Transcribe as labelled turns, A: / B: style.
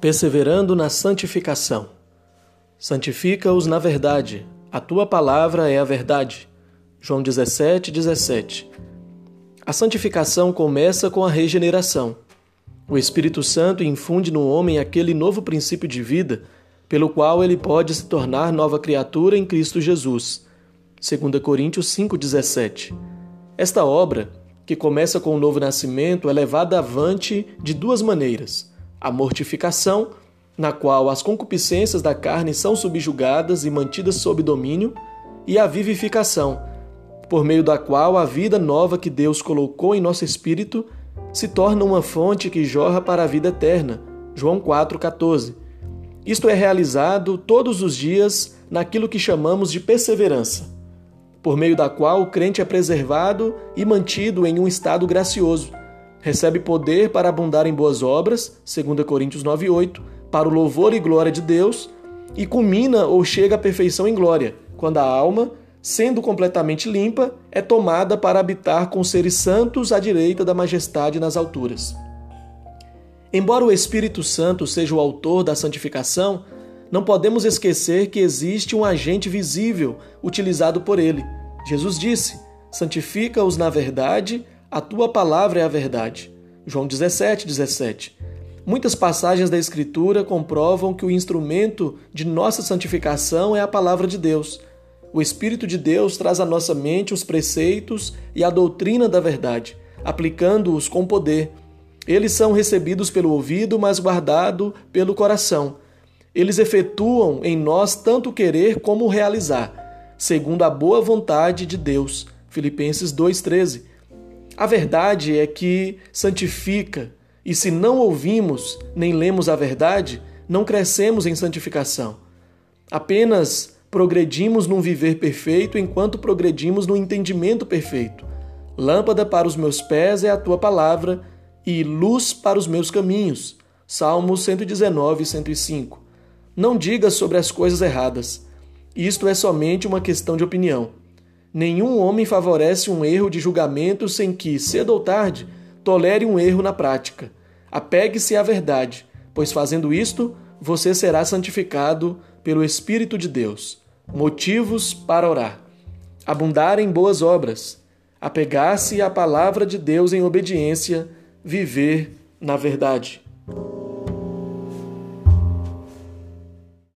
A: perseverando na santificação. Santifica-os na verdade, a tua palavra é a verdade. João 17, 17. A santificação começa com a regeneração. O Espírito Santo infunde no homem aquele novo princípio de vida pelo qual ele pode se tornar nova criatura em Cristo Jesus. 2 Coríntios 5,17. Esta obra, que começa com o novo nascimento, é levada avante de duas maneiras a mortificação, na qual as concupiscências da carne são subjugadas e mantidas sob domínio, e a vivificação, por meio da qual a vida nova que Deus colocou em nosso espírito se torna uma fonte que jorra para a vida eterna. João 4,14. Isto é realizado todos os dias naquilo que chamamos de perseverança, por meio da qual o crente é preservado e mantido em um estado gracioso recebe poder para abundar em boas obras, 2 Coríntios 9:8, para o louvor e glória de Deus, e culmina ou chega à perfeição em glória, quando a alma, sendo completamente limpa, é tomada para habitar com seres santos à direita da majestade nas alturas. Embora o Espírito Santo seja o autor da santificação, não podemos esquecer que existe um agente visível utilizado por ele. Jesus disse: Santifica-os na verdade, a tua palavra é a verdade. João 17, 17. Muitas passagens da Escritura comprovam que o instrumento de nossa santificação é a palavra de Deus. O Espírito de Deus traz à nossa mente os preceitos e a doutrina da verdade, aplicando-os com poder. Eles são recebidos pelo ouvido, mas guardados pelo coração. Eles efetuam em nós tanto querer como realizar, segundo a boa vontade de Deus. Filipenses 2,13. A verdade é que santifica, e se não ouvimos nem lemos a verdade, não crescemos em santificação. Apenas progredimos num viver perfeito enquanto progredimos no entendimento perfeito. Lâmpada para os meus pés é a tua palavra e luz para os meus caminhos. Salmos 119, 105. Não digas sobre as coisas erradas. Isto é somente uma questão de opinião. Nenhum homem favorece um erro de julgamento sem que, cedo ou tarde, tolere um erro na prática. Apegue-se à verdade, pois fazendo isto, você será santificado pelo Espírito de Deus. Motivos para orar: abundar em boas obras, apegar-se à palavra de Deus em obediência, viver na verdade.